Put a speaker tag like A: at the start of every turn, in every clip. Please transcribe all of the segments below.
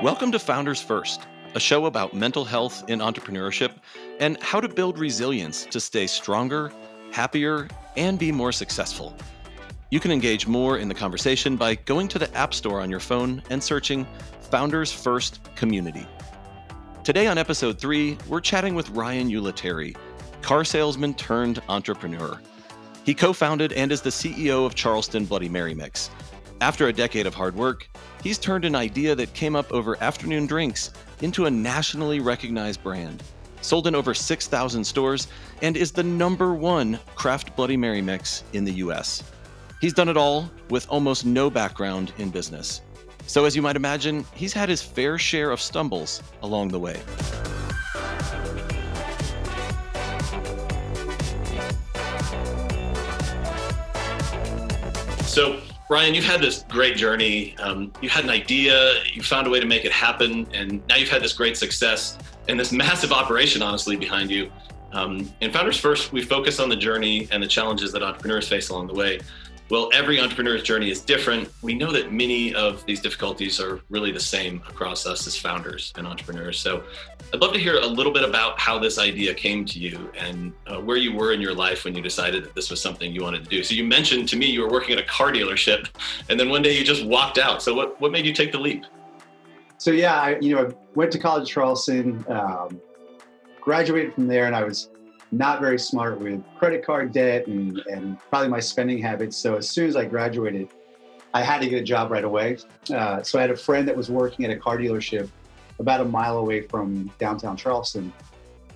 A: Welcome to Founders First, a show about mental health in entrepreneurship and how to build resilience to stay stronger, happier, and be more successful. You can engage more in the conversation by going to the App Store on your phone and searching Founders First Community. Today on episode three, we're chatting with Ryan Uletary, car salesman turned entrepreneur. He co founded and is the CEO of Charleston Bloody Mary Mix. After a decade of hard work, he's turned an idea that came up over afternoon drinks into a nationally recognized brand. Sold in over 6,000 stores and is the number one craft Bloody Mary mix in the US. He's done it all with almost no background in business. So, as you might imagine, he's had his fair share of stumbles along the way. So, Ryan, you've had this great journey. Um, you had an idea, you found a way to make it happen, and now you've had this great success and this massive operation, honestly, behind you. Um, in Founders First, we focus on the journey and the challenges that entrepreneurs face along the way. Well, every entrepreneur's journey is different. We know that many of these difficulties are really the same across us as founders and entrepreneurs. So I'd love to hear a little bit about how this idea came to you and uh, where you were in your life when you decided that this was something you wanted to do. So you mentioned to me you were working at a car dealership and then one day you just walked out. So what, what made you take the leap?
B: So yeah, I, you know, I went to college Charleston, um, graduated from there and I was not very smart with credit card debt and, and probably my spending habits. So as soon as I graduated, I had to get a job right away. Uh, so I had a friend that was working at a car dealership about a mile away from downtown Charleston.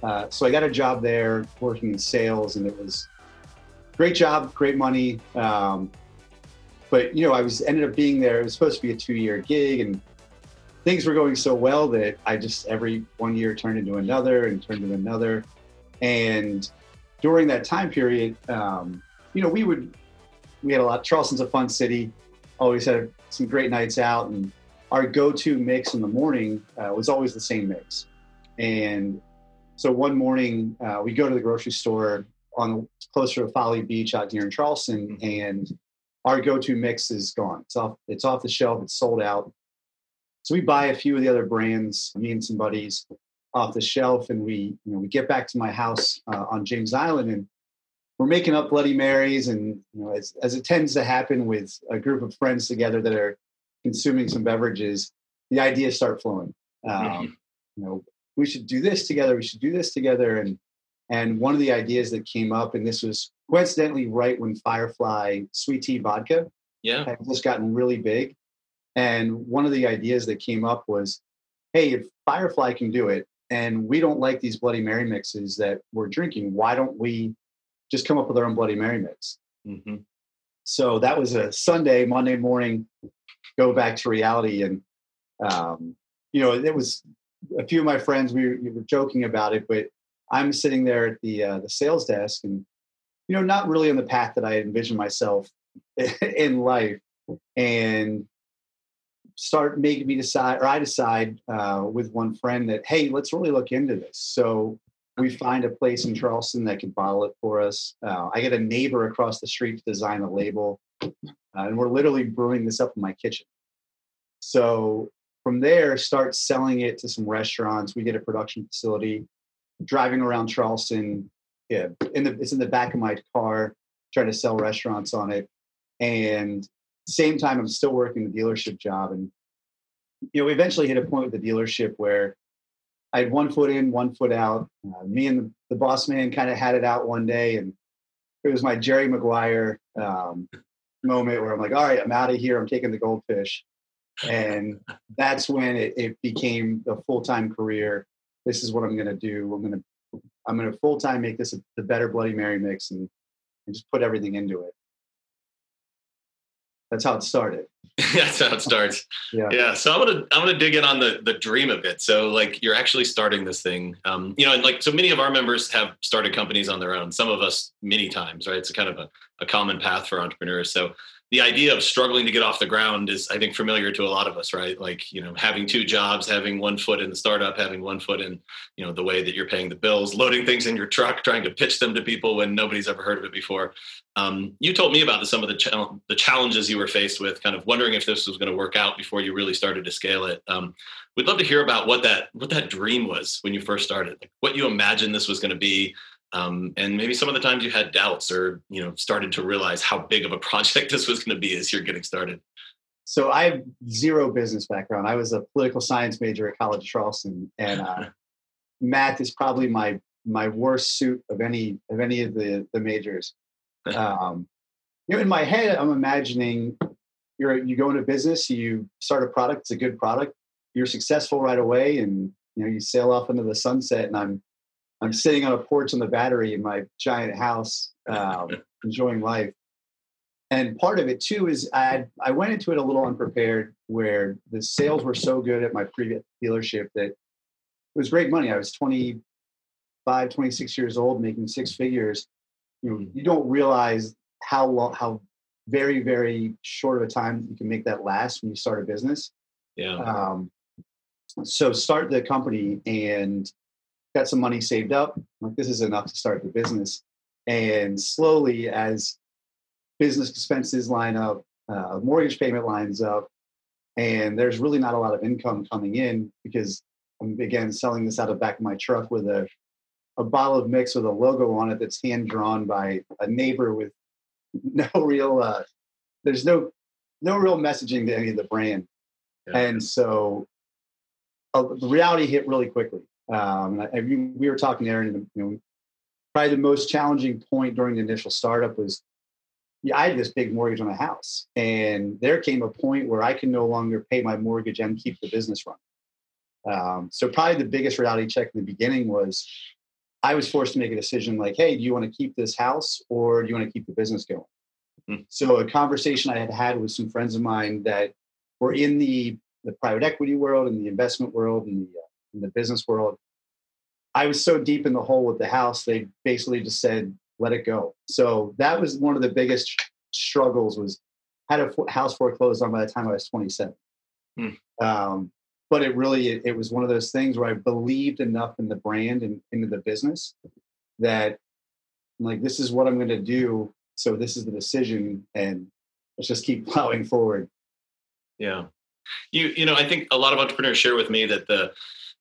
B: Uh, so I got a job there working in sales, and it was great job, great money. Um, but you know, I was ended up being there. It was supposed to be a two-year gig, and things were going so well that I just every one year turned into another and turned into another. And during that time period, um, you know, we would, we had a lot, Charleston's a fun city, always had some great nights out. And our go to mix in the morning uh, was always the same mix. And so one morning, uh, we go to the grocery store on closer to Folly Beach out here in Charleston, mm-hmm. and our go-to mix is gone. It's off. It's off the shelf. It's sold out. So we buy a few of the other brands. Me and some buddies, off the shelf and we you know we get back to my house uh, on James Island and we're making up Bloody Marys and you know as, as it tends to happen with a group of friends together that are consuming some beverages the ideas start flowing. Um, mm-hmm. you know we should do this together we should do this together. And and one of the ideas that came up and this was coincidentally right when Firefly sweet tea vodka
A: yeah.
B: had just gotten really big. And one of the ideas that came up was hey if Firefly can do it and we don't like these Bloody Mary mixes that we're drinking. Why don't we just come up with our own Bloody Mary mix? Mm-hmm. So that was a Sunday, Monday morning, go back to reality. And, um, you know, it was a few of my friends, we were, we were joking about it, but I'm sitting there at the, uh, the sales desk and, you know, not really on the path that I envisioned myself in life. And start making me decide, or I decide uh, with one friend that, hey, let's really look into this. So we find a place in Charleston that can bottle it for us. Uh, I get a neighbor across the street to design a label, uh, and we're literally brewing this up in my kitchen. So from there, start selling it to some restaurants. We get a production facility, driving around Charleston. Yeah, in the it's in the back of my car, trying to sell restaurants on it, and same time, I'm still working the dealership job. And, you know, we eventually hit a point with the dealership where I had one foot in, one foot out. Uh, me and the, boss man kind of had it out one day. And it was my Jerry Maguire um, moment where I'm like, all right, I'm out of here. I'm taking the goldfish. And that's when it, it became a full time career. This is what I'm going to do. I'm going to, I'm going to full time make this a, the better Bloody Mary mix and, and just put everything into it that's how it started.
A: that's how it starts. yeah. Yeah. So I'm gonna I'm gonna dig in on the the dream a bit. So like you're actually starting this thing. Um, you know, and like so many of our members have started companies on their own. Some of us many times, right? It's a kind of a, a common path for entrepreneurs. So the idea of struggling to get off the ground is i think familiar to a lot of us right? Like you know having two jobs having one foot in the startup having one foot in you know the way that you're paying the bills loading things in your truck trying to pitch them to people when nobody's ever heard of it before. Um, you told me about the, some of the, ch- the challenges you were faced with kind of wondering if this was going to work out before you really started to scale it. Um, we'd love to hear about what that what that dream was when you first started like what you imagined this was going to be um, and maybe some of the times you had doubts or you know started to realize how big of a project this was going to be as you're getting started.
B: So i have zero business background. I was a political science major at college of charleston and uh, math is probably my my worst suit of any of any of the the majors. Um, you know in my head i'm imagining you're you go into business you start a product it's a good product you're successful right away and you know you sail off into the sunset and i'm I'm sitting on a porch on the battery in my giant house, um, enjoying life. And part of it too is I I went into it a little unprepared, where the sales were so good at my previous dealership that it was great money. I was 25, 26 years old, making six figures. You know, you don't realize how long, how very, very short of a time you can make that last when you start a business.
A: Yeah. Um,
B: so start the company and got some money saved up. Like this is enough to start the business. And slowly, as business expenses line up, uh, mortgage payment lines up, and there's really not a lot of income coming in because I'm again selling this out of back of my truck with a a bottle of mix with a logo on it that's hand drawn by a neighbor with no real uh, there's no no real messaging to any of the brand yeah. and so uh, the reality hit really quickly um, I, we were talking, Aaron, you know, probably the most challenging point during the initial startup was yeah, I had this big mortgage on a house, and there came a point where I can no longer pay my mortgage and keep the business running. Um, so probably the biggest reality check in the beginning was I was forced to make a decision like, hey, do you want to keep this house or do you want to keep the business going? Mm-hmm. So a conversation I had had with some friends of mine that were in the the private equity world and the investment world and the uh, in the business world. I was so deep in the hole with the house, they basically just said, let it go. So that was one of the biggest struggles was had a house foreclosed on by the time I was 27. Hmm. Um, but it really, it, it, was one of those things where I believed enough in the brand and into the business that I'm like, this is what I'm going to do. So this is the decision and let's just keep plowing forward.
A: Yeah. You, you know, I think a lot of entrepreneurs share with me that the,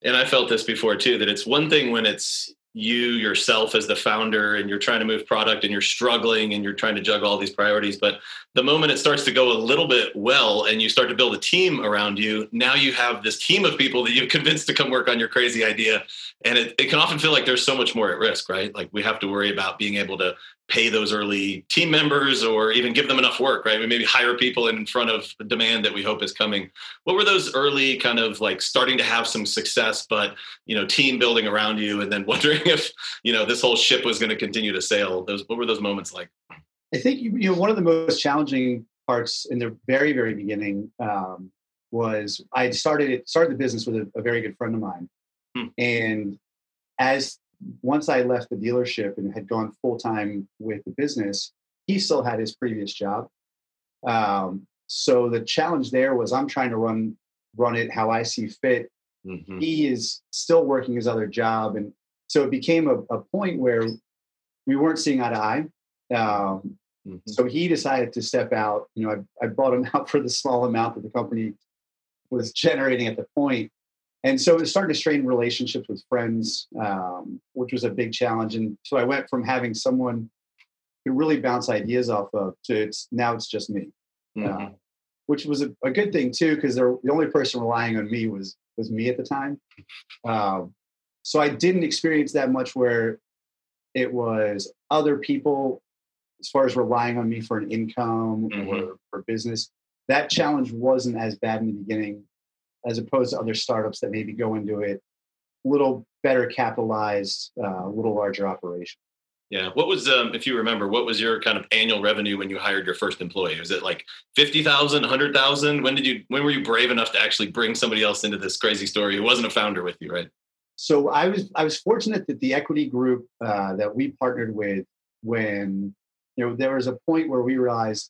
A: and I felt this before too, that it's one thing when it's you yourself as the founder and you're trying to move product and you're struggling and you're trying to juggle all these priorities but the moment it starts to go a little bit well and you start to build a team around you now you have this team of people that you've convinced to come work on your crazy idea. And it, it can often feel like there's so much more at risk right? Like we have to worry about being able to pay those early team members or even give them enough work, right? We maybe hire people in front of the demand that we hope is coming. What were those early kind of like starting to have some success, but you know, team building around you and then wondering if, you know, this whole ship was going to continue to sail? Those what were those moments like?
B: I think you know one of the most challenging parts in the very, very beginning um, was I started it started the business with a, a very good friend of mine. Hmm. And as once I left the dealership and had gone full time with the business, he still had his previous job. Um, so the challenge there was I'm trying to run run it how I see fit. Mm-hmm. He is still working his other job, and so it became a, a point where we weren't seeing eye to eye. Um, mm-hmm. So he decided to step out. You know, I, I bought him out for the small amount that the company was generating at the point, and so it started to strain relationships with friends, um, which was a big challenge. And so I went from having someone who really bounce ideas off of to it's, now it's just me, mm-hmm. uh, which was a, a, good thing too because the only person relying on me was was me at the time. Um, so I didn't experience that much where it was other people as far as relying on me for an income mm-hmm. or for business. That challenge wasn't as bad in the beginning as opposed to other startups that maybe go into it a little better capitalized, a uh, little larger operation.
A: Yeah. What was, um, if you remember, what was your kind of annual revenue when you hired your first employee? Was it like 50,000, 100,000? When did you, when were you brave enough to actually bring somebody else into this crazy story who wasn't a founder with you, right?
B: So I was, I was fortunate that the equity group uh, that we partnered with when, you know, there was a point where we realized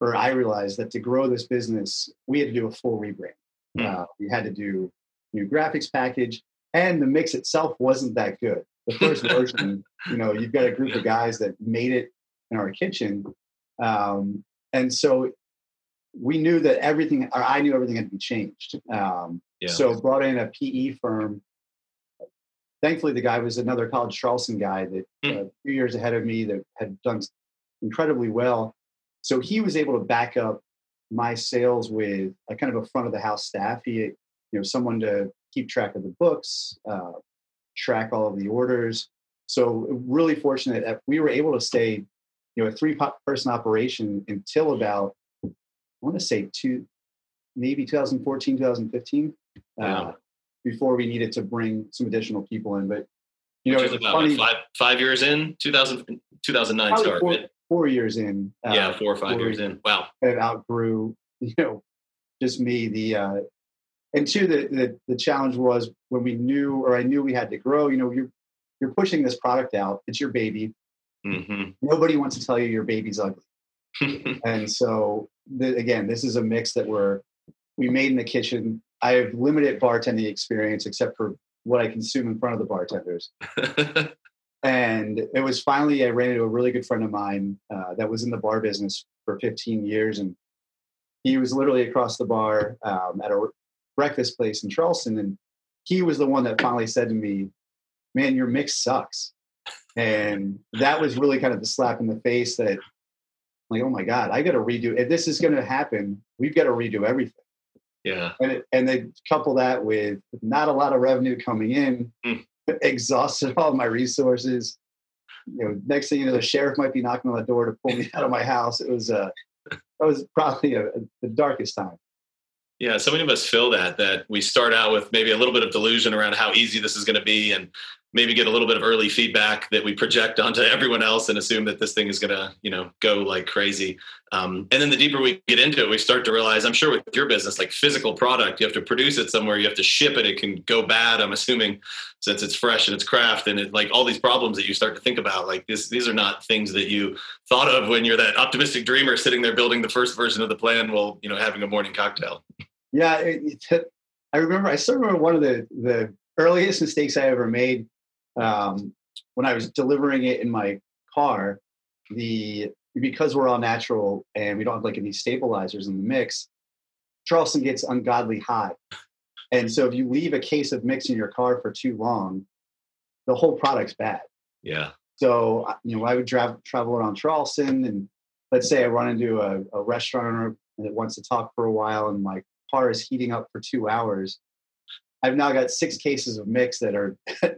B: or I realized that to grow this business, we had to do a full rebrand.
A: Mm.
B: Uh, we had to do new graphics package, and the mix itself wasn't that good. The first version, you know, you've got a group of guys that made it in our kitchen, um, and so we knew that everything, or I knew everything had to be changed. Um,
A: Yeah.
B: So brought in a PE firm. Thankfully, the guy was another college Charleston guy that
A: Hmm.
B: uh, a few years ahead of me that had done incredibly well. So he was able to back up my sales with a kind of a front of the house staff. He, you know, someone to keep track of the books, uh, track all of the orders. So really fortunate that we were able to stay, you know, a three person operation until about, I want to say two, maybe 2014, 2015,
A: Yeah.
B: uh, before we needed to bring some additional people in. But, you know, it
A: is
B: was
A: about
B: funny,
A: five five years in 2000, 2009
B: probably
A: start.
B: four? Four years in. uh,
A: yeah, four or five years in. Wow.
B: kind of outgrew, you know, just me. The uh, and two, the, the the challenge was when we knew, or I knew we had to grow. You know, you're you're pushing this product out. It's your baby.
A: hmm
B: Nobody wants to tell you your baby's ugly. And so, the, again, this is a mix that we're we made in the kitchen. I have limited bartending experience, except for what I consume in front of the bartenders. And it was finally I ran into a really good friend of mine uh, that was in the bar business for 15 years, and he was literally across the bar um, at a breakfast place in Charleston, and he was the one that finally said to me, "Man, your mix sucks," and that was really kind of the slap in the face that, like, oh my god, I got to redo. If this is going to happen, we've got to redo everything.
A: yeah.
B: And it, and then couple that with not a lot of revenue coming in,
A: Mm.
B: exhausted all my resources. You know, next thing you know, the sheriff might be knocking on the door to pull me out of my house. It was uh, that was probably a, the darkest time.
A: Yeah, so many of us feel that that we start out with maybe a little bit of delusion around how easy this is going to be, and maybe get a little bit of early feedback that we project onto everyone else and assume that this thing is going to you know go like crazy. Um, and then the deeper we get into it, we start to realize. I'm sure with your business, like physical product, you have to produce it somewhere, you have to ship it. It can go bad. I'm assuming since it's fresh and it's craft, and it, like all these problems that you start to think about, like this, these are not things that you thought of when you're that optimistic dreamer sitting there building the first version of the plan while you know having a morning cocktail.
B: Yeah, it, it, I remember. I still remember one of the the earliest mistakes I ever made um, when I was delivering it in my car. The because we're all natural and we don't have like any stabilizers in the mix, Charleston gets ungodly hot, and so if you leave a case of mix in your car for too long, the whole product's bad.
A: Yeah.
B: So you know, I would travel travel around Charleston, and let's say I run into a, a restaurant owner that wants to talk for a while, and my car is heating up for two hours. I've now got six cases of mix that are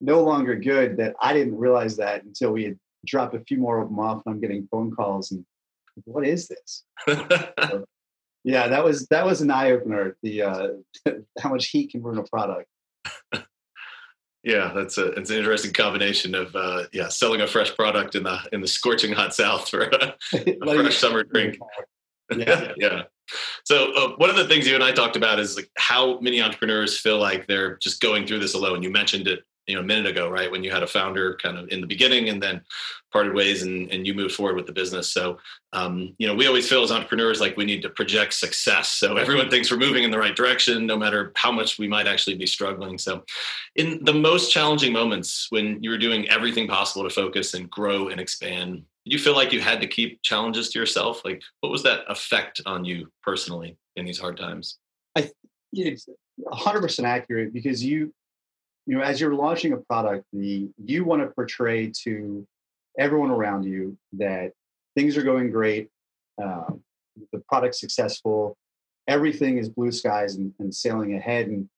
B: no longer good. That I didn't realize that until we had dropped a few more of them off, and I'm getting phone calls and what is this? Yeah, that was that was an eye opener. The uh, how much heat can ruin a product.
A: yeah, that's a it's an interesting combination of uh, yeah selling a fresh product in the in the scorching hot south for a, a fresh summer drink.
B: Yeah.
A: yeah. So uh, one of the things you and I talked about is like how many entrepreneurs feel like they're just going through this alone. You mentioned it, you know, a minute ago, right? When you had a founder kind of in the beginning and then parted ways and, and you moved forward with the business. So, um, you know, we always feel as entrepreneurs like we need to project success. So everyone thinks we're moving in the right direction, no matter how much we might actually be struggling. So in the most challenging moments when you were doing everything possible to focus and grow and expand, did you feel like you had to keep challenges to yourself? Like, what was that effect on you personally in these hard times?
B: it's 100% accurate because you you know as you're launching a product the you want to portray to everyone around you that things are going great um, the product's successful everything is blue skies and, and sailing ahead and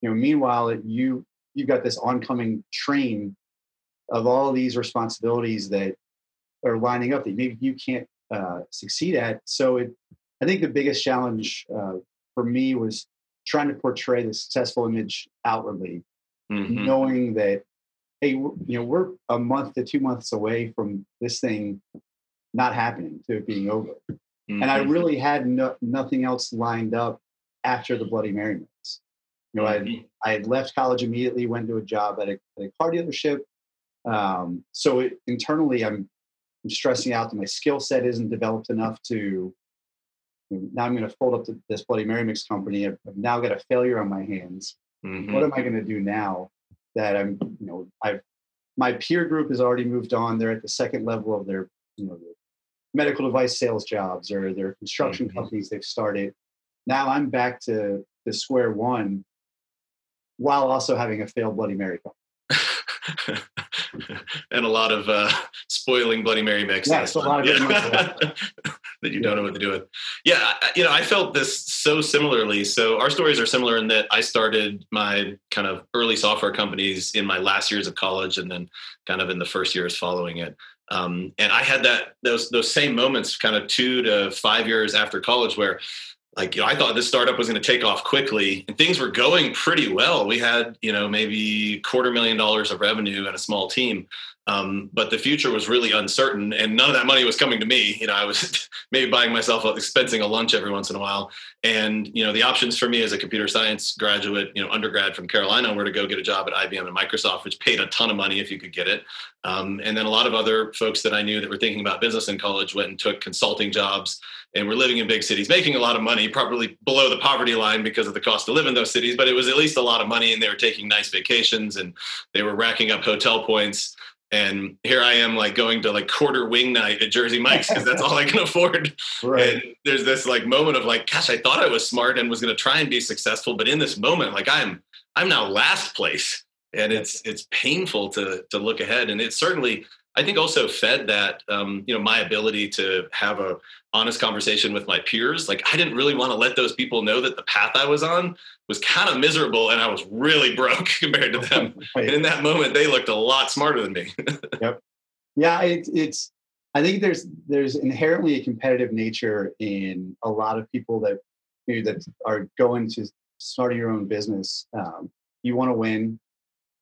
B: you know meanwhile you you've got this oncoming train of all these responsibilities that are lining up that maybe you can't uh, succeed at. So it i think the biggest challenge uh, for me was trying to portray the successful image outwardly,
A: Mhm.
B: knowing that hey, you know, we're a month to two months away from this thing not happening to it being over. And I
A: Mhm.
B: really had no, nothing else lined up after the Bloody Mary mix. You know, I
A: Mhm.
B: I had left college immediately, went to a job at a, at a car dealership. Um, so it, internally, I'm, I'm stressing out that my skill set isn't developed enough to now I'm going to fold up to this Bloody Mary mix company. I've, I've now got a failure on my hands. Mm-hmm. What am I going to do now that I'm, you know, I've, my peer group has already moved on. They're at the second level of their, you know, their medical device sales jobs or their construction mm-hmm. companies they've started. Now I'm back to the square one while also having a failed Bloody Mary
A: company. and a lot of uh, spoiling Bloody Mary mix.
B: Yes, a lot of yeah.
A: that you don't know what to do with. Yeah, you know, I felt this so similarly. So our stories are similar in that I started my kind of early software companies in my last years of college, and then kind of in the first years following it. Um, and I had that those those same moments, kind of two to five years after college, where like you know, I thought this startup was going to take off quickly, and things were going pretty well. We had you know maybe quarter million dollars of revenue and a small team, um, but the future was really uncertain, and none of that money was coming to me. You know, I was maybe buying myself expensing a lunch every once in a while, and you know, the options for me as a computer science graduate, you know, undergrad from Carolina, were to go get a job at IBM and Microsoft, which paid a ton of money if you could get it. Um, and then a lot of other folks that I knew that were thinking about business in college went and took consulting jobs, and were living in big cities, making a lot of money, probably below the poverty line because of the cost to live in those cities, but it was at least a lot of money, and they were taking nice vacations and they were racking up hotel points and here I am like going to like quarter wing night at Jersey Mike's because that's all I can afford. Right. And there's this like moment of like, gosh, I thought I was smart and was going to try and be successful, but in this moment, like I'm I'm now last place, and it's it's painful to to look ahead. And it certainly I think also fed that um, you know my ability to have a honest conversation with my peers. Like I didn't really want to let those people know that the path I was on was kind of miserable and I was really broke compared to them. right. And in that moment, they looked a lot smarter than me.
B: yep. Yeah, it, it's. I think there's there's inherently a competitive nature in a lot of people that you know, that are going to start your own business. Um, you want to win.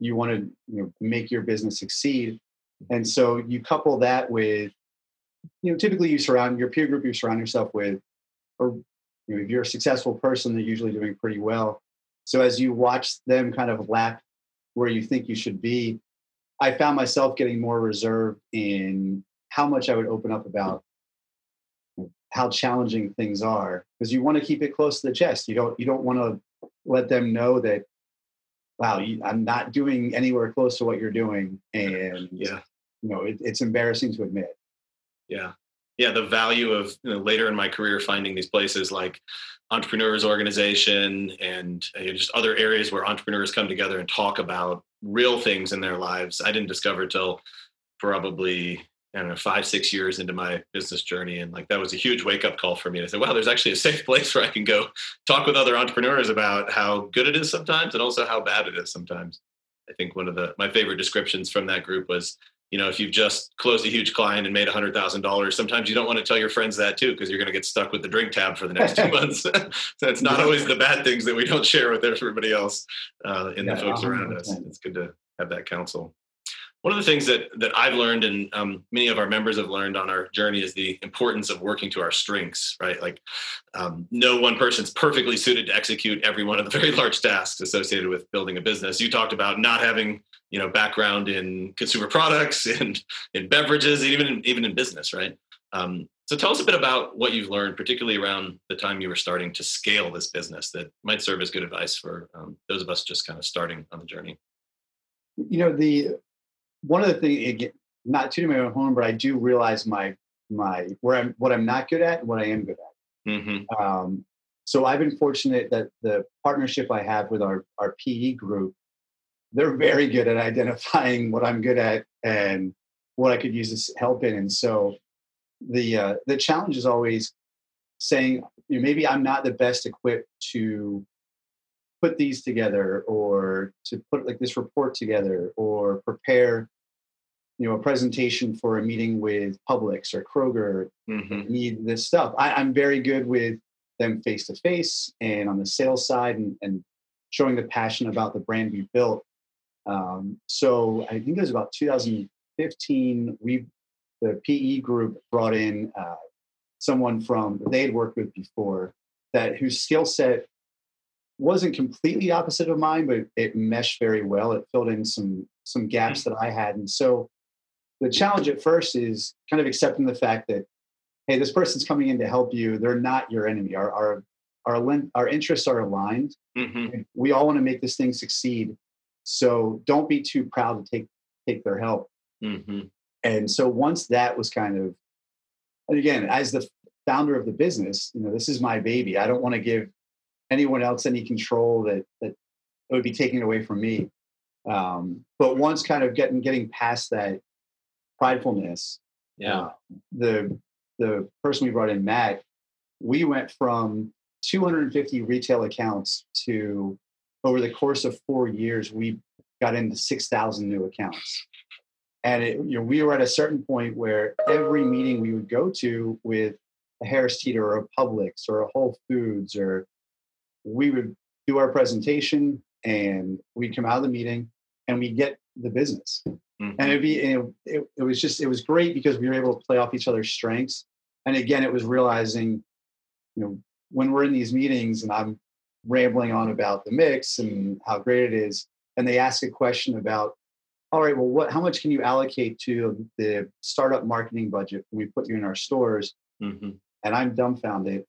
B: You want to you know make your business succeed and so you couple that with, you know, typically you surround your peer group, you surround yourself with, or you know, if you're a successful person, they're usually doing pretty well. So as you watch them kind of lap where you think you should be, I found myself getting more reserved in how much I would open up about how challenging things are because you want to keep it close to the chest. You don't you don't want to let them know that wow, I'm not doing anywhere close to what you're doing, and yeah, you know, it, it's embarrassing to admit.
A: Yeah. Yeah. The value of you know, later in my career finding these places like entrepreneurs organization and uh, just other areas where entrepreneurs come together and talk about real things in their lives. I didn't discover till probably I don't know, five, six years into my business journey. And like that was a huge wake up call for me. I said, wow, there's actually a safe place where I can go talk with other entrepreneurs about how good it is sometimes and also how bad it is sometimes. I think one of the my favorite descriptions from that group was you know, if you've just closed a huge client and made a hundred thousand dollars, sometimes you don't want to tell your friends that too, because you're going to get stuck with the drink tab for the next two months. so it's not always the bad things that we don't share with everybody else uh, and yeah, the folks 100%. around us. It's good to have that counsel. One of the things that that I've learned and um, many of our members have learned on our journey is the importance of working to our strengths. Right, like um, no one person's perfectly suited to execute every one of the very large tasks associated with building a business. You talked about not having you know background in consumer products and in beverages even in, even in business right? Um, so tell us a bit about what you've learned particularly around the time you were starting to scale this business that might serve as good advice for um, those of us just kind of starting on the journey.
B: You know the one of the things not too my own home but i do realize my my where i'm what i'm not good at and what i am good at. Mm-hmm. um, so i've been fortunate that the partnership i have with our our pe group they're very good at identifying what I'm good at and what I could use this help in. And so the uh, the challenge is always saying, you know, maybe I'm not the best equipped to put these together or to put like this report together or prepare you know a presentation for a meeting with Publix or Kroger mm-hmm. need this stuff. I, I'm very good with them face to face and on the sales side and, and showing the passion about the brand we built. Um, so I think it was about 2015. We, the PE group, brought in uh, someone from they had worked with before that whose skill set wasn't completely opposite of mine, but it meshed very well. It filled in some some gaps that I had, and so the challenge at first is kind of accepting the fact that hey, this person's coming in to help you. They're not your enemy. Our our our, our interests are aligned. Mm-hmm. We all want to make this thing succeed. So don't be too proud to take take their help. Mm-hmm. And so once that was kind of, and again, as the founder of the business, you know, this is my baby. I don't want to give anyone else any control that that it would be taken away from me. Um, but once kind of getting getting past that pridefulness,
A: yeah, uh,
B: the the person we brought in, Matt, we went from 250 retail accounts to over the course of four years, we got into 6,000 new accounts. And it, you know, we were at a certain point where every meeting we would go to with a Harris Teeter or a Publix or a Whole Foods, or we would do our presentation and we'd come out of the meeting and we'd get the business. Mm-hmm. And it'd be, it, it, it was just, it was great because we were able to play off each other's strengths. And again, it was realizing, you know, when we're in these meetings and I'm rambling on about the mix and how great it is, and they ask a question about, all right, well, what, how much can you allocate to the startup marketing budget when we put you in our stores? Mm-hmm. And I'm dumbfounded.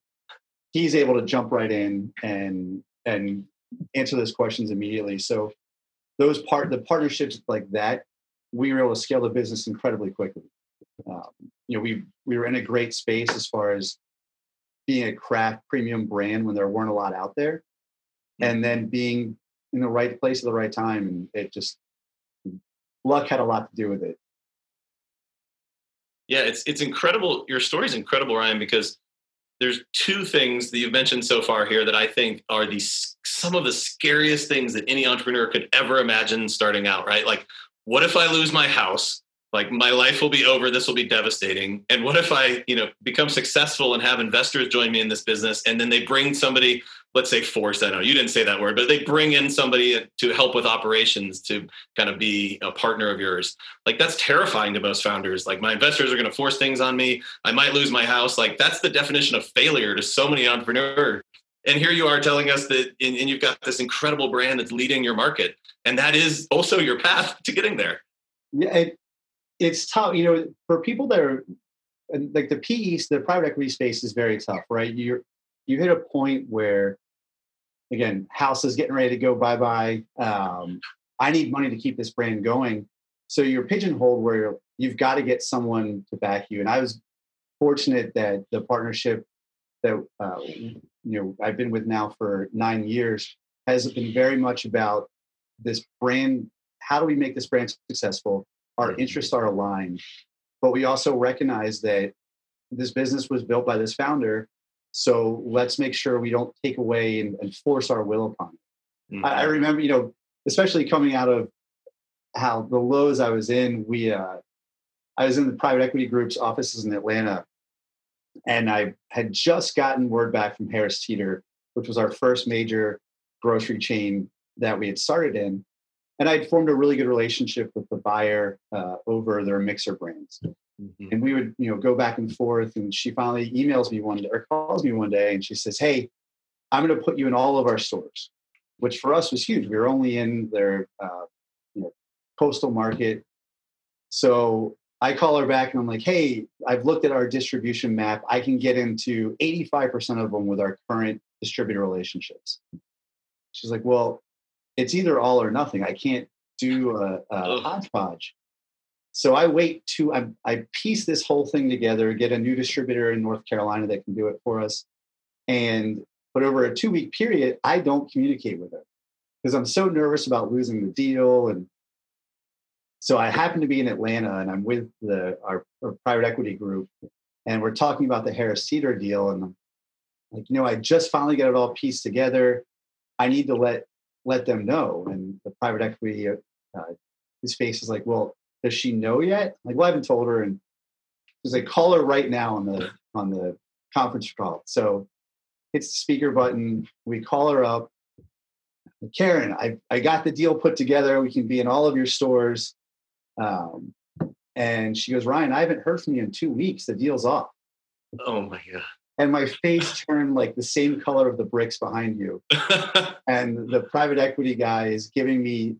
B: He's able to jump right in and and answer those questions immediately. So those part the partnerships like that, we were able to scale the business incredibly quickly. Um, you know, we we were in a great space as far as being a craft premium brand when there weren't a lot out there, mm-hmm. and then being in the right place at the right time, and it just mm, luck had a lot to do with it.
A: Yeah, it's it's incredible. Your story's incredible, Ryan, because there's two things that you've mentioned so far here that I think are the some of the scariest things that any entrepreneur could ever imagine starting out. Right? Like, what if I lose my house? Like my life will be over this will be devastating. And what if i you know become successful and have investors join me in this business and then they bring somebody let's say force i know you didn't say that word but they bring in somebody to help with operations to kind of be a partner of yours. Like that's terrifying to most founders. Like my investors are going to force things on me. I might lose my house. Like that's the definition of failure to so many entrepreneurs. And here you are telling us that and, and you've got this incredible brand that's leading your market and that is also your path to getting there.
B: Yeah it, it's tough, you know, for people that are like the PE, the private equity space is very tough, right? You're you hit a point where, again, house is getting ready to go bye bye. Um, I need money to keep this brand going, so you're pigeonholed where you've got to get someone to back you. And I was fortunate that the partnership that uh, you know I've been with now for nine years has been very much about this brand. How do we make this brand successful? Our interests are aligned. But we also recognize that this business was built by this founder. So let's make sure we don't take away and, and force our will upon it. Mm-hmm. I, I, remember, you know, especially coming out of how the lows I was in, we, uh, I was in the private equity group's offices in Atlanta, and I had just gotten word back from Harris Teeter, which was our first major grocery chain that we had started in and I'd formed a really good relationship with the buyer uh, over their mixer brands. Mm-hmm. And we would, you know, go back and forth. And she finally emails me one day or calls me one day, and she says, "Hey, I'm going to put you in all of our stores," which for us was huge. We were only in their, uh, you know, coastal market. So I call her back and I'm like, "Hey, I've looked at our distribution map. I can get into 85% of them with our current distributor relationships." She's like, "Well, it's either all or nothing. I can't do a, a hodgepodge. So I wait to I, I piece this whole thing together, get a new distributor in North Carolina that can do it for us, and but over a two week period, I don't communicate with her because I'm so nervous about losing the deal. And so I happen to be in Atlanta, and I'm with the our, our private equity group, and we're talking about the Harris Teeter deal, and I'm like, you know, I just finally got it all pieced together. I need to let let them know. And the private equity, uh, face is like, well, does she know yet? Like, well, I haven't told her. And he's like, call her right now on the on the conference call. So hits the speaker button. We call her up. Karen, I, I got the deal put together. We can be in all of your stores. Um, and she goes, Ryan, I haven't heard from you in two weeks. The deal's off.
A: Oh my God
B: and my face turned like the same color of the bricks behind you. and the private equity guy is giving me,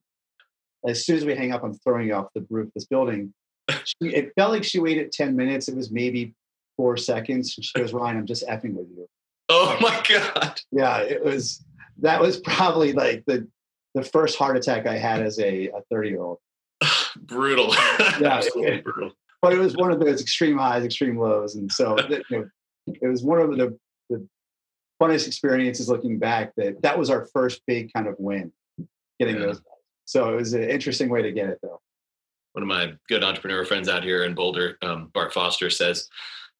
B: as soon as we hang up, I'm throwing you off the roof of this building. She, it felt like she waited 10 minutes. It was maybe four seconds. And she goes, Ryan, I'm just effing with you.
A: Oh my God.
B: Yeah, it was that was probably like the the first heart attack I had as a 30 year old.
A: brutal.
B: Yeah, it, brutal. But it was one of those extreme highs, extreme lows. And so you know, it was one of the, the funnest experiences looking back that that was our first big kind of win getting yeah. those. So it was an interesting way to get it though.
A: One of my good entrepreneur friends out here in Boulder, um, Bart Foster says,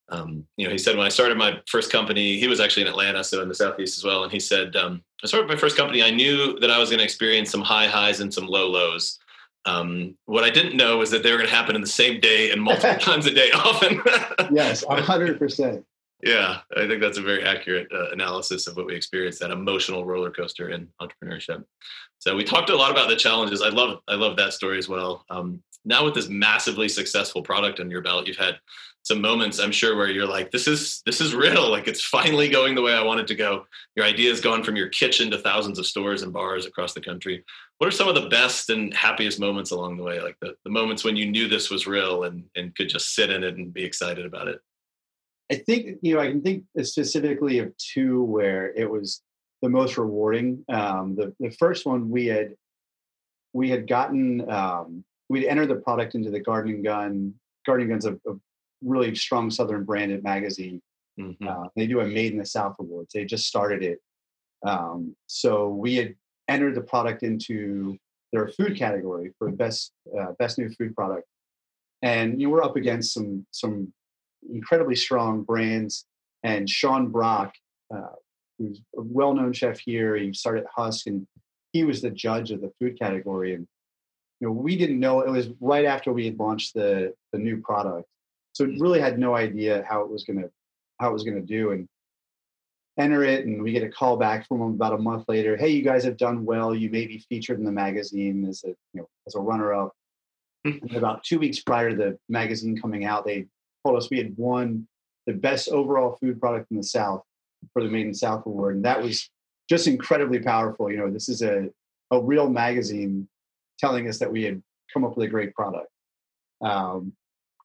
A: um, you know, he said when I started my first company, he was actually in Atlanta, so in the southeast as well. And he said, um, I started my first company. I knew that I was going to experience some high highs and some low lows. Um, what I didn't know was that they were going to happen in the same day and multiple times a day, often.
B: yes, hundred percent.
A: Yeah, I think that's a very accurate uh, analysis of what we experienced that emotional roller coaster in entrepreneurship. So we talked a lot about the challenges. I love I love that story as well. Um, now with this massively successful product on your belt, you've had some moments I'm sure where you're like, this is this is real. Like it's finally going the way I want it to go. Your idea has gone from your kitchen to thousands of stores and bars across the country. What are some of the best and happiest moments along the way? Like the, the moments when you knew this was real and and could just sit in it and be excited about it?
B: I think you know I can think specifically of two where it was the most rewarding. Um, the the first one we had we had gotten um, we'd entered the product into the Garden & Gun. Garden & Gun's a, a really strong Southern branded magazine. Mm-hmm. Uh, they do a Made in the South Awards. They just started it. Um, so we had entered the product into their food category for best uh, best new food product, and you know, we're up against some some incredibly strong brands. And Sean Brock, uh, who's a well known chef here, he started Husk, and he was the judge of the food category. And you know, we didn't know it was right after we had launched the the new product, so really had no idea how it was gonna how it was gonna do. And enter it, and we get a call back from them about a month later. Hey, you guys have done well. You may be featured in the magazine as a you know as a runner up. Hmm. about two weeks prior to the magazine coming out, they told us we had won the best overall food product in the South for the Made in South Award, and that was just incredibly powerful. You know, this is a a real magazine telling us that we had come up with a great product. Um,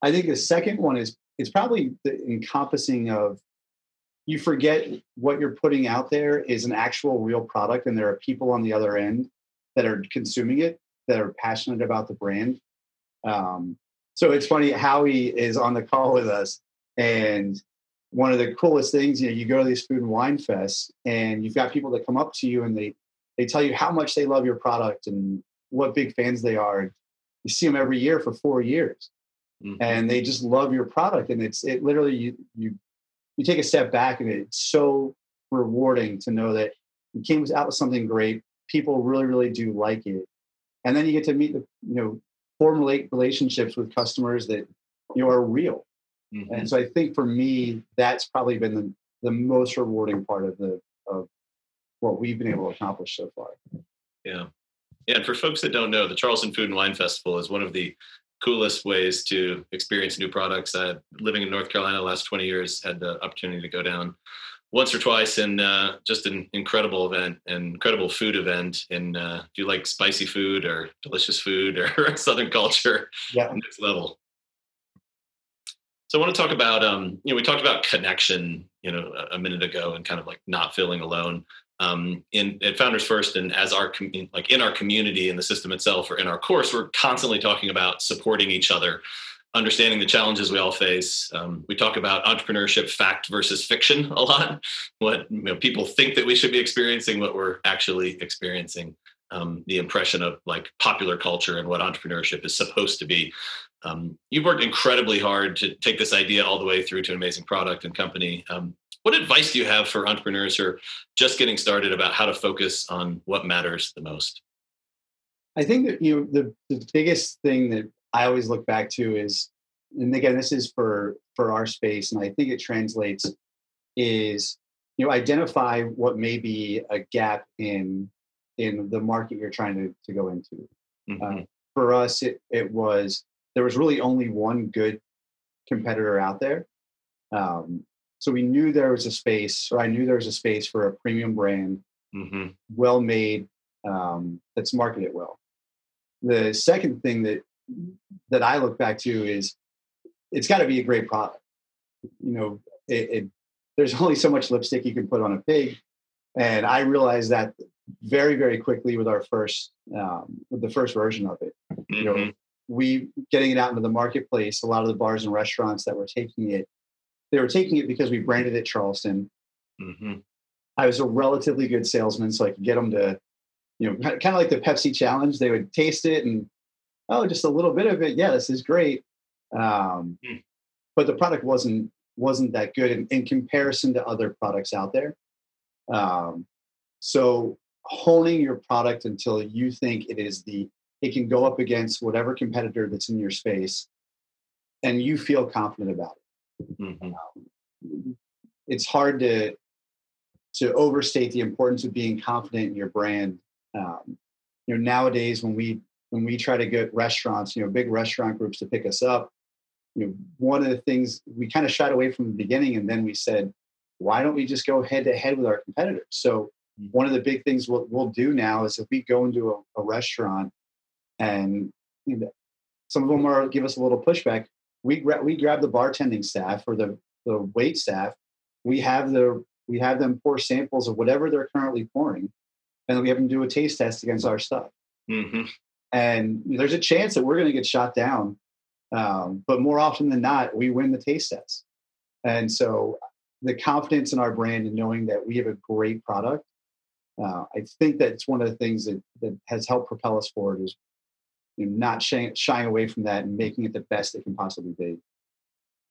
B: I think the second one is it's probably the encompassing of you forget what you're putting out there is an actual real product, and there are people on the other end that are consuming it that are passionate about the brand. Um, so it's funny Howie is on the call with us, and one of the coolest things, you know, you go to these food and wine fests, and you've got people that come up to you and they they tell you how much they love your product and what big fans they are. You see them every year for four years, mm-hmm. and they just love your product. And it's it literally you you you take a step back, and it's so rewarding to know that you came out with something great. People really really do like it, and then you get to meet the you know formulate relationships with customers that you know are real. Mm-hmm. And so I think for me, that's probably been the, the most rewarding part of the of what we've been able to accomplish so far.
A: Yeah. Yeah, and for folks that don't know, the Charleston Food and Wine Festival is one of the coolest ways to experience new products. Uh, living in North Carolina the last 20 years, had the opportunity to go down once or twice and uh, just an incredible event, an incredible food event. And uh, if you like spicy food or delicious food or Southern culture, yeah. next level. So I want to talk about, um, you know, we talked about connection, you know, a, a minute ago and kind of like not feeling alone um, in at Founders First and as our com- like in our community and the system itself or in our course, we're constantly talking about supporting each other, understanding the challenges we all face. Um, we talk about entrepreneurship fact versus fiction a lot. What you know, people think that we should be experiencing, what we're actually experiencing. Um, the impression of like popular culture and what entrepreneurship is supposed to be. Um, you've worked incredibly hard to take this idea all the way through to an amazing product and company. Um, what advice do you have for entrepreneurs who are just getting started about how to focus on what matters the most?
B: I think that you know the, the biggest thing that I always look back to is, and again, this is for for our space, and I think it translates is you know identify what may be a gap in in the market you're trying to, to go into. Mm-hmm. Uh, for us, it it was there was really only one good competitor out there. Um, so we knew there was a space, or I knew there was a space for a premium brand, mm-hmm. well made, um, that's marketed well. The second thing that that I look back to is it's got to be a great product. you know, it, it, there's only so much lipstick you can put on a pig, and I realized that very very quickly with our first um, with the first version of it. Mm-hmm. You know, mm-hmm. we getting it out into the marketplace. A lot of the bars and restaurants that were taking it, they were taking it because we branded it Charleston. Mm-hmm. I was a relatively good salesman, so I could get them to, you know, kind of like the Pepsi challenge. They would taste it and, oh, just a little bit of it. Yeah, this is great. Um, mm. But the product wasn't wasn't that good in, in comparison to other products out there. Um, so honing your product until you think it is the it can go up against whatever competitor that's in your space and you feel confident about it mm-hmm. um, it's hard to to overstate the importance of being confident in your brand um, you know nowadays when we when we try to get restaurants you know big restaurant groups to pick us up you know one of the things we kind of shied away from the beginning and then we said why don't we just go head to head with our competitors so Mm-hmm. one of the big things we'll, we'll do now is if we go into a, a restaurant and you know, some of them are give us a little pushback we, gra- we grab the bartending staff or the, the wait staff we have the we have them pour samples of whatever they're currently pouring and we have them do a taste test against our stuff mm-hmm. And there's a chance that we're going to get shot down um, but more often than not we win the taste test and so the confidence in our brand and knowing that we have a great product uh, I think that's one of the things that, that has helped propel us forward is you know, not shying, shying away from that and making it the best it can possibly be.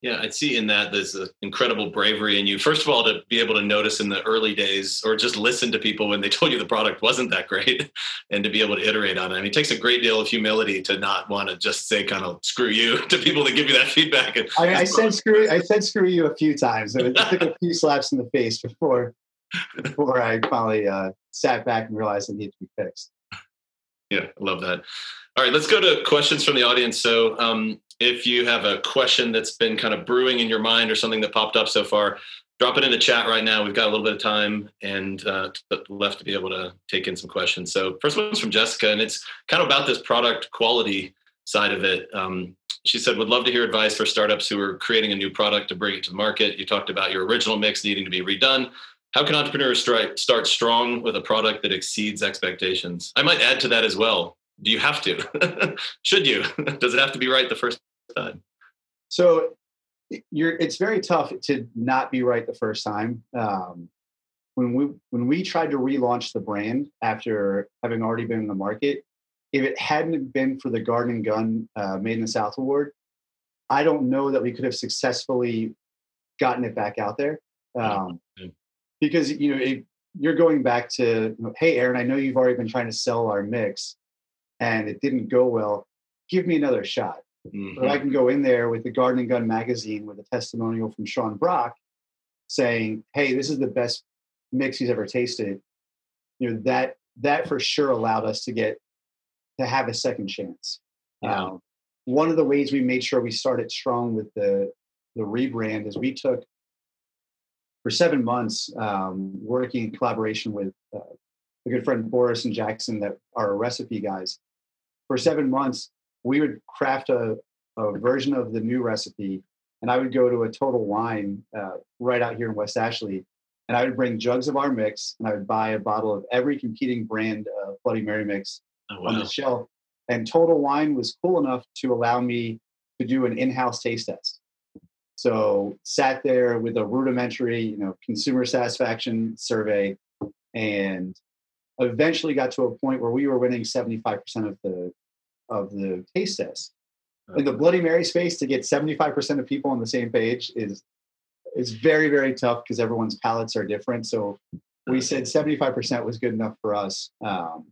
A: Yeah, I see in that there's an incredible bravery in you. First of all, to be able to notice in the early days or just listen to people when they told you the product wasn't that great and to be able to iterate on it. I mean, it takes a great deal of humility to not want to just say kind of screw you to people that give you that feedback. And
B: I, I said screw I said screw you a few times. It took a few slaps in the face before before I finally uh, sat back and realized it needed to be fixed.
A: Yeah, I love that. All right, let's go to questions from the audience. So, um, if you have a question that's been kind of brewing in your mind or something that popped up so far, drop it in the chat right now. We've got a little bit of time and uh, left to be able to take in some questions. So, first one's from Jessica, and it's kind of about this product quality side of it. Um, she said, would love to hear advice for startups who are creating a new product to bring it to the market. You talked about your original mix needing to be redone. How can entrepreneurs start strong with a product that exceeds expectations? I might add to that as well. Do you have to? Should you? Does it have to be right the first time?
B: So you're, it's very tough to not be right the first time. Um, when we when we tried to relaunch the brand after having already been in the market, if it hadn't been for the Garden and Gun uh, Made in the South award, I don't know that we could have successfully gotten it back out there. Um, because you know you're going back to hey aaron i know you've already been trying to sell our mix and it didn't go well give me another shot mm-hmm. but i can go in there with the garden and gun magazine with a testimonial from sean brock saying hey this is the best mix he's ever tasted you know that that for sure allowed us to get to have a second chance yeah. Um, one of the ways we made sure we started strong with the the rebrand is we took for seven months um, working in collaboration with uh, a good friend Boris and Jackson that are recipe guys. For seven months, we would craft a, a version of the new recipe, and I would go to a Total Wine uh, right out here in West Ashley, and I would bring jugs of our mix, and I would buy a bottle of every competing brand of Bloody Mary mix oh, wow. on the shelf. And Total Wine was cool enough to allow me to do an in-house taste test. So sat there with a rudimentary, you know, consumer satisfaction survey, and eventually got to a point where we were winning 75% of the of the taste test. In the Bloody Mary space, to get 75% of people on the same page is is very very tough because everyone's palates are different. So we said 75% was good enough for us. Um,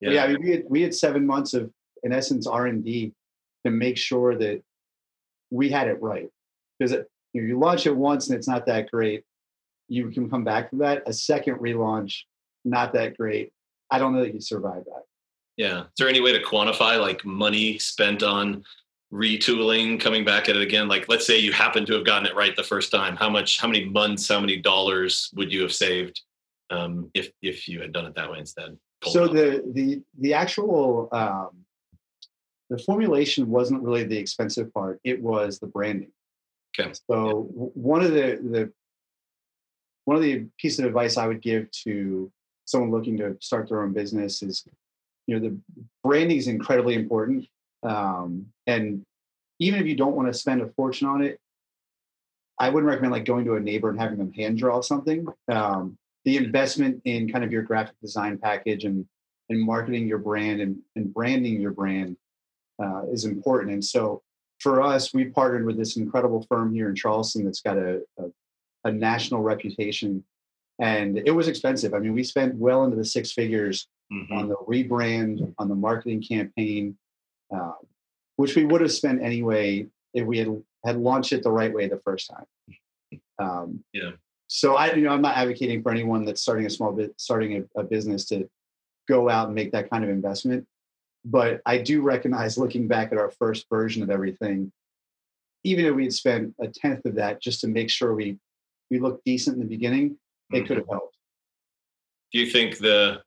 B: yeah, yeah I mean, we had we had seven months of in essence R and D to make sure that we had it right because you, know, you launch it once and it's not that great. You can come back to that. A second relaunch, not that great. I don't know that you survive that.
A: Yeah. Is there any way to quantify like money spent on retooling, coming back at it again? Like, let's say you happen to have gotten it right the first time. How much? How many months? How many dollars would you have saved um, if if you had done it that way instead?
B: So the the the actual um, the formulation wasn't really the expensive part. It was the branding.
A: Okay.
B: So one of the the one of the pieces of advice I would give to someone looking to start their own business is, you know, the branding is incredibly important. Um, and even if you don't want to spend a fortune on it, I wouldn't recommend like going to a neighbor and having them hand draw something. Um, the investment in kind of your graphic design package and and marketing your brand and, and branding your brand uh, is important. And so for us, we partnered with this incredible firm here in Charleston that's got a, a, a national reputation. And it was expensive. I mean, we spent well into the six figures mm-hmm. on the rebrand, on the marketing campaign, uh, which we would have spent anyway if we had had launched it the right way the first time.
A: Um, yeah.
B: So I, you know, I'm not advocating for anyone that's starting a small bit, starting a, a business to go out and make that kind of investment. But I do recognize looking back at our first version of everything, even if we had spent a tenth of that just to make sure we we looked decent in the beginning, it mm-hmm. could have helped.
A: Do you think the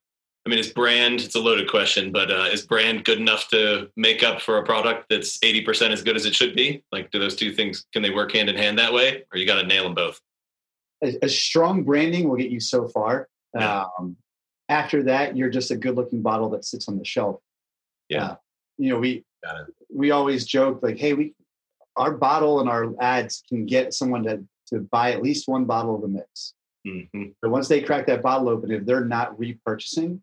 A: I mean, is brand, it's a loaded question, but uh, is brand good enough to make up for a product that's 80% as good as it should be? Like, do those two things, can they work hand in hand that way? Or you got to nail them both?
B: A, a, strong branding will get you so far. Yeah. Um, after that, you're just a good looking bottle that sits on the shelf.
A: Yeah. Uh,
B: you know, we, we always joke like, Hey, we, our bottle and our ads can get someone to, to buy at least one bottle of the mix. Mm-hmm. But once they crack that bottle open, if they're not repurchasing,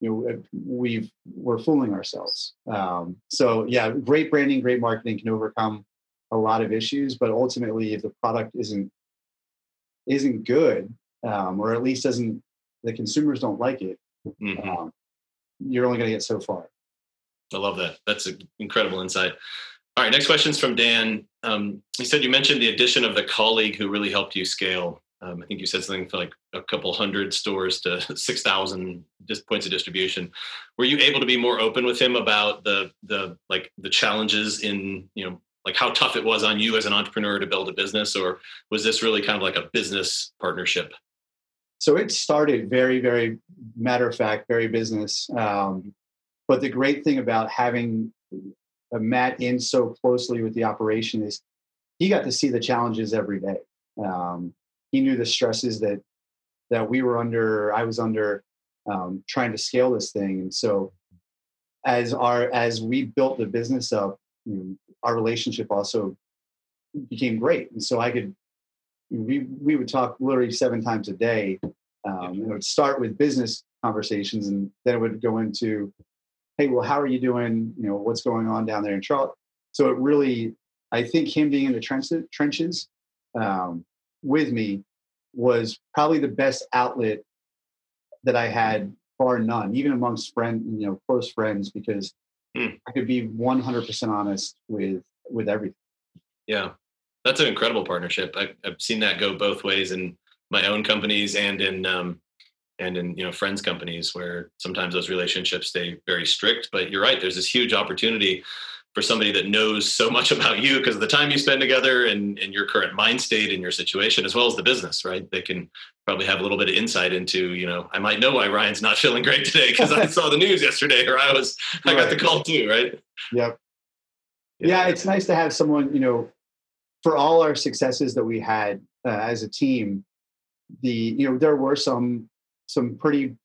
B: you know, we've we're fooling ourselves. Um, so yeah, great branding, great marketing can overcome a lot of issues, but ultimately, if the product isn't isn't good, um, or at least doesn't the consumers don't like it, mm-hmm. um, you're only going to get so far.
A: I love that. That's an incredible insight. All right, next question is from Dan. Um, he said you mentioned the addition of the colleague who really helped you scale. Um, I think you said something for like a couple hundred stores to 6,000 points of distribution. Were you able to be more open with him about the the like the challenges in you know like how tough it was on you as an entrepreneur to build a business, or was this really kind of like a business partnership?
B: So it started very, very matter of fact, very business. Um, but the great thing about having Matt in so closely with the operation is he got to see the challenges every day. Um, he knew the stresses that that we were under, I was under, um, trying to scale this thing. And so, as our as we built the business up, you know, our relationship also became great. And so I could we we would talk literally seven times a day. Um, it would start with business conversations, and then it would go into, "Hey, well, how are you doing? You know, what's going on down there in Charlotte?" So it really, I think, him being in the trenches, um, with me was probably the best outlet that I had, bar none, even amongst friends, you know, close friends, because mm. I could be 100% honest with with everything.
A: Yeah, that's an incredible partnership. I, have seen that go both ways in my own companies and in um, and in you know friends companies where sometimes those relationships stay very strict. But you're right. There's this huge opportunity for somebody that knows so much about you because of the time you spend together and, and your current mind state and your situation as well as the business right they can probably have a little bit of insight into you know i might know why ryan's not feeling great today because i saw the news yesterday or i was i got the call too right
B: yep yeah. yeah it's nice to have someone you know for all our successes that we had uh, as a team, the you know there were some some pretty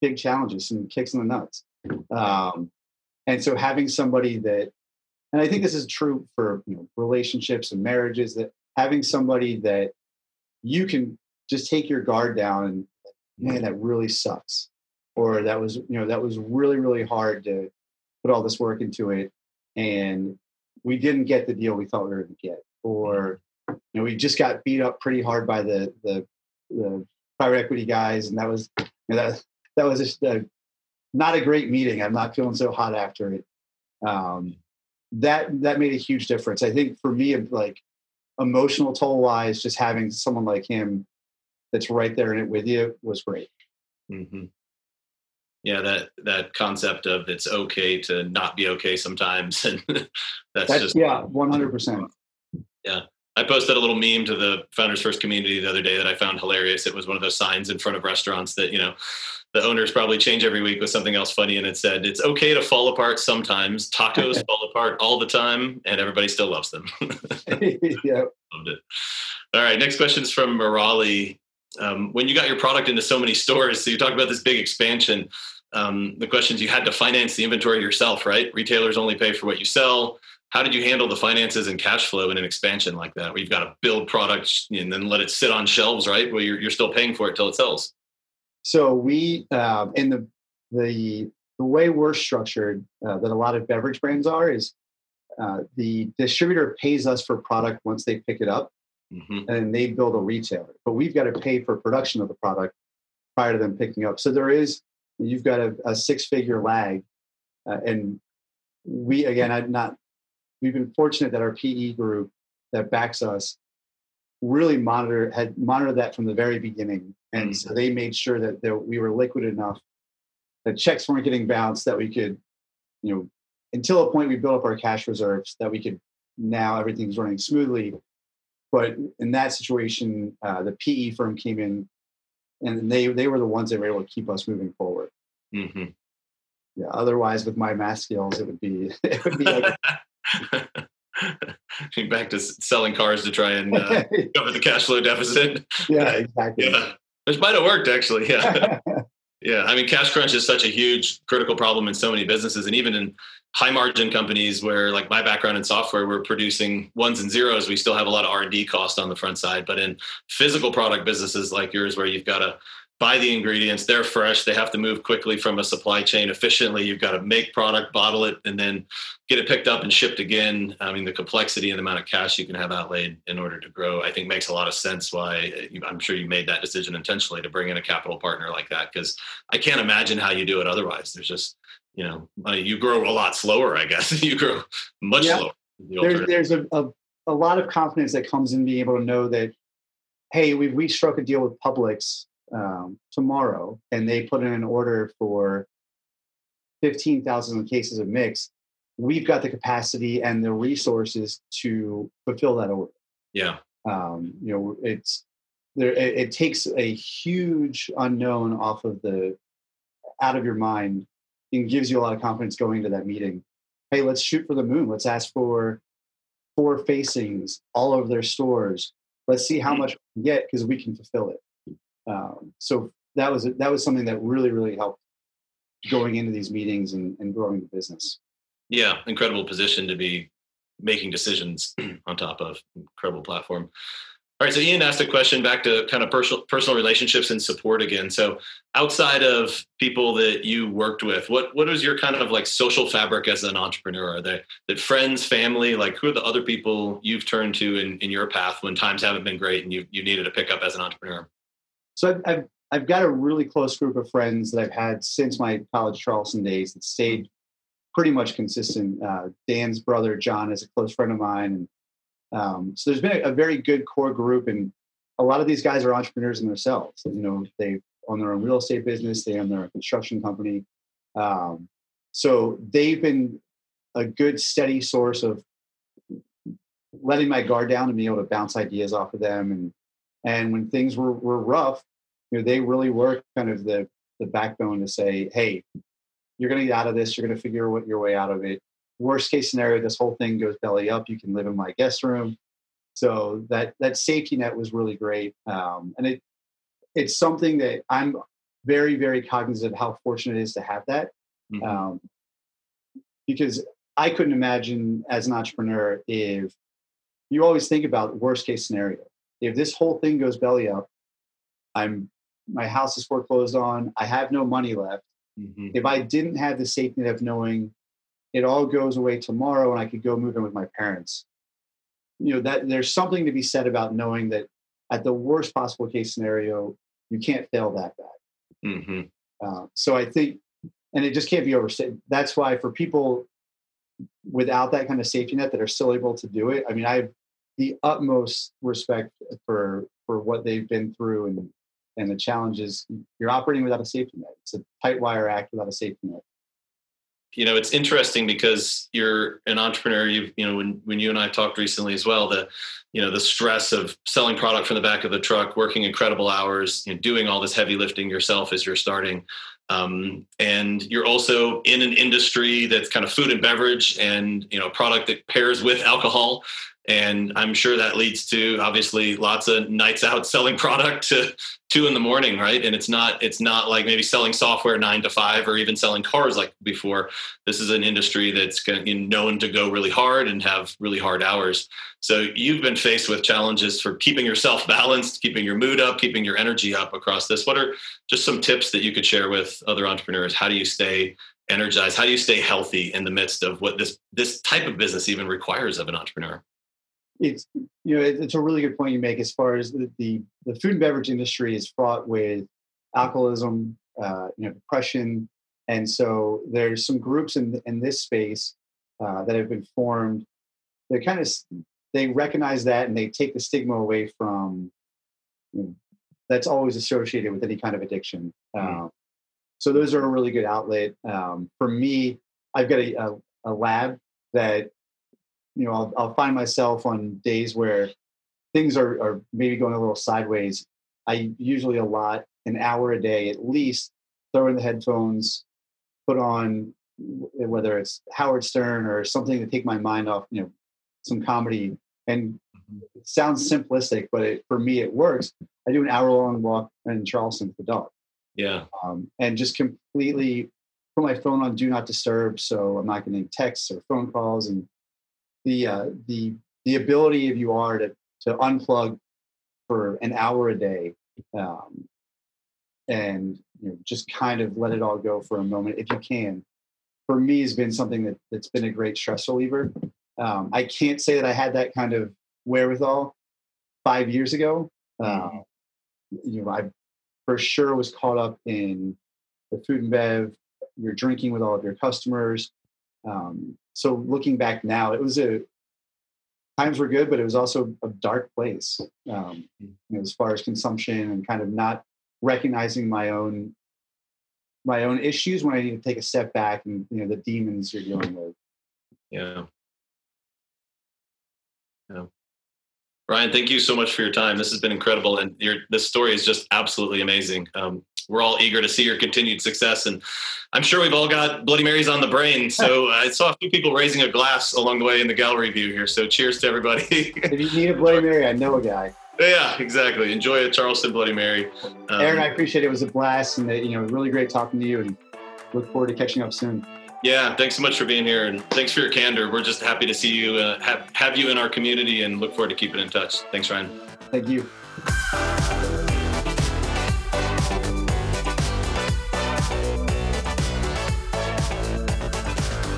B: big challenges, some kicks in the nuts, um, and so having somebody that, and I think this is true for you know relationships and marriages, that having somebody that you can just take your guard down and man that really sucks, or that was you know that was really really hard to put all this work into it, and we didn't get the deal we thought we were going to get or you know we just got beat up pretty hard by the the, the private equity guys, and that was you know, that that was just a, not a great meeting. I'm not feeling so hot after it. Um, that that made a huge difference. I think for me, like emotional toll wise, just having someone like him that's right there in it with you was great.
A: Mm-hmm. Yeah, that that concept of it's okay to not be okay sometimes, and that's, that's just
B: yeah, one hundred percent.
A: Yeah. I posted a little meme to the Founders First community the other day that I found hilarious. It was one of those signs in front of restaurants that, you know, the owners probably change every week with something else funny. And it said, it's okay to fall apart sometimes. Tacos fall apart all the time, and everybody still loves them.
B: yeah.
A: Loved it. All right. Next question is from Morali. Um, when you got your product into so many stores, so you talked about this big expansion. Um, the questions you had to finance the inventory yourself, right? Retailers only pay for what you sell how did you handle the finances and cash flow in an expansion like that where you've got to build products and then let it sit on shelves right where you're, you're still paying for it till it sells
B: so we uh, in the the the way we're structured uh, that a lot of beverage brands are is uh, the distributor pays us for product once they pick it up mm-hmm. and they build a retailer but we've got to pay for production of the product prior to them picking up so there is you've got a, a six figure lag uh, and we again i'm not we've been fortunate that our PE group that backs us really monitor had monitored that from the very beginning, and mm-hmm. so they made sure that, that we were liquid enough that checks weren't getting bounced that we could, you know, until a point we built up our cash reserves that we could now everything's running smoothly. But in that situation, uh, the PE firm came in, and they they were the ones that were able to keep us moving forward. Mm-hmm. Yeah. Otherwise, with my math skills, it would be it would be like
A: back to selling cars to try and uh, cover the cash flow deficit.
B: Yeah, exactly.
A: yeah. Which might have worked actually. Yeah. yeah. I mean, cash crunch is such a huge critical problem in so many businesses and even in high margin companies where like my background in software, we're producing ones and zeros. We still have a lot of R&D cost on the front side, but in physical product businesses like yours, where you've got to buy the ingredients they're fresh they have to move quickly from a supply chain efficiently you've got to make product bottle it and then get it picked up and shipped again. I mean the complexity and the amount of cash you can have outlaid in order to grow i think makes a lot of sense why i'm sure you made that decision intentionally to bring in a capital partner like that because i can't imagine how you do it otherwise. There's just you know you grow a lot slower i guess. You grow much slower
B: the there's, there's a, a, a lot of confidence that comes in being able to know that hey we we struck a deal with publix um, tomorrow and they put in an order for 15,000 cases of mix, we've got the capacity and the resources to fulfill that order.
A: Yeah.
B: Um, you know, it's there. It, it, takes a huge unknown off of the out of your mind and gives you a lot of confidence going to that meeting. Hey, let's shoot for the moon. Let's ask for four facings all over their stores. Let's see how mm. much we get because we can fulfill it. Um, so that was that was something that really really helped going into these meetings and, and growing the business.
A: Yeah, incredible position to be making decisions on top of incredible platform. All right, so Ian asked a question back to kind of personal personal relationships and support again. So outside of people that you worked with, what what is your kind of like social fabric as an entrepreneur? Are they that friends, family, like who are the other people you've turned to in, in your path when times haven't been great and you you needed a pick up as an entrepreneur?
B: So I've, I've, got a really close group of friends that I've had since my college Charleston days that stayed pretty much consistent. Uh, Dan's brother John is a close friend of mine, and um, so there's been a, a, very good core group. And a lot of these guys are entrepreneurs in themselves. You know, they own their own real estate business, they own their own construction company. Um, so they've been a good steady source of letting my guard down and being able to bounce ideas off of them and and when things were, were rough, you know, they really were kind of the, the backbone to say, hey, you're going to get out of this. You're going to figure what your way out of it. Worst case scenario, this whole thing goes belly up. You can live in my guest room. So that that safety net was really great, um, and it it's something that I'm very very cognizant of how fortunate it is to have that, mm-hmm. um, because I couldn't imagine as an entrepreneur if you always think about worst case scenario if this whole thing goes belly up, I'm my house is foreclosed on. I have no money left. Mm-hmm. If I didn't have the safety net of knowing it all goes away tomorrow and I could go move in with my parents, you know that there's something to be said about knowing that at the worst possible case scenario, you can't fail that bad. Mm-hmm. Uh, so I think, and it just can't be overstated. That's why for people without that kind of safety net that are still able to do it. I mean, I've the utmost respect for for what they've been through and and the challenges. You're operating without a safety net. It's a tight wire act without a safety net.
A: you know, it's interesting because you're an entrepreneur. You you know, when when you and I talked recently as well, the you know the stress of selling product from the back of the truck, working incredible hours, you know, doing all this heavy lifting yourself as you're starting. Um, and you're also in an industry that's kind of food and beverage and you know product that pairs with alcohol and i'm sure that leads to obviously lots of nights out selling product to two in the morning right? And it's not it's not like maybe selling software nine to five or even selling cars like before. This is an industry that's known to go really hard and have really hard hours. So you've been faced with challenges for keeping yourself balanced keeping your mood up keeping your energy up across this. What are just some tips that you could share with other entrepreneurs? How do you stay energized? How do you stay healthy in the midst of what this this type of business even requires of an entrepreneur
B: it's you know it's a really good point you make as far as the the, the food and beverage industry is fraught with alcoholism, uh, you know, depression, and so there's some groups in in this space uh, that have been formed. They kind of they recognize that and they take the stigma away from you know, that's always associated with any kind of addiction. Mm-hmm. Um, so those are a really good outlet um, for me. I've got a, a, a lab that you know, I'll, I'll find myself on days where things are, are maybe going a little sideways. I usually a lot, an hour a day at least, throw in the headphones, put on whether it's Howard Stern or something to take my mind off, you know, some comedy. And it sounds simplistic, but it, for me, it works. I do an hour long walk in Charleston with the dog.
A: Yeah.
B: Um, and just completely put my phone on do not disturb. So I'm not getting texts or phone calls and the uh, the the ability of you are to to unplug for an hour a day um, and you know, just kind of let it all go for a moment if you can. For me has been something that, that's been a great stress reliever. Um, i can't say that i had that kind of wherewithal five years ago. Mm-hmm. uh, you know i for sure was caught up in the food and bev you're drinking with all of your customers um, so looking back now, it was a times were good, but it was also a dark place um, you know, as far as consumption and kind of not recognizing my own my own issues when I need to take a step back and you know the demons you're dealing with.
A: Yeah. Yeah. Ryan, thank you so much for your time. This has been incredible, and your this story is just absolutely amazing. Um, we're all eager to see your continued success. And I'm sure we've all got Bloody Marys on the brain. So I saw a few people raising a glass along the way in the gallery view here. So cheers to everybody.
B: if you need a Bloody Mary, I know a guy.
A: Yeah, exactly. Enjoy a Charleston Bloody Mary.
B: Um, Aaron, I appreciate it. It was a blast, and you know, really great talking to you. And look forward to catching up soon.
A: Yeah, thanks so much for being here, and thanks for your candor. We're just happy to see you, uh, have have you in our community, and look forward to keeping in touch. Thanks, Ryan.
B: Thank you.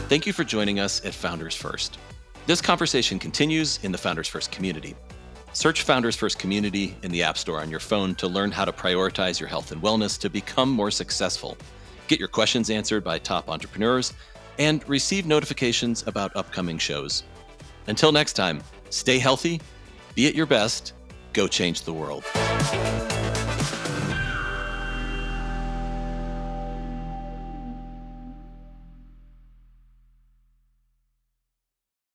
C: Thank you for joining us at Founders First. This conversation continues in the Founders First community. Search Founders First Community in the App Store on your phone to learn how to prioritize your health and wellness to become more successful. Get your questions answered by top entrepreneurs and receive notifications about upcoming shows. Until next time, stay healthy, be at your best, go change the world.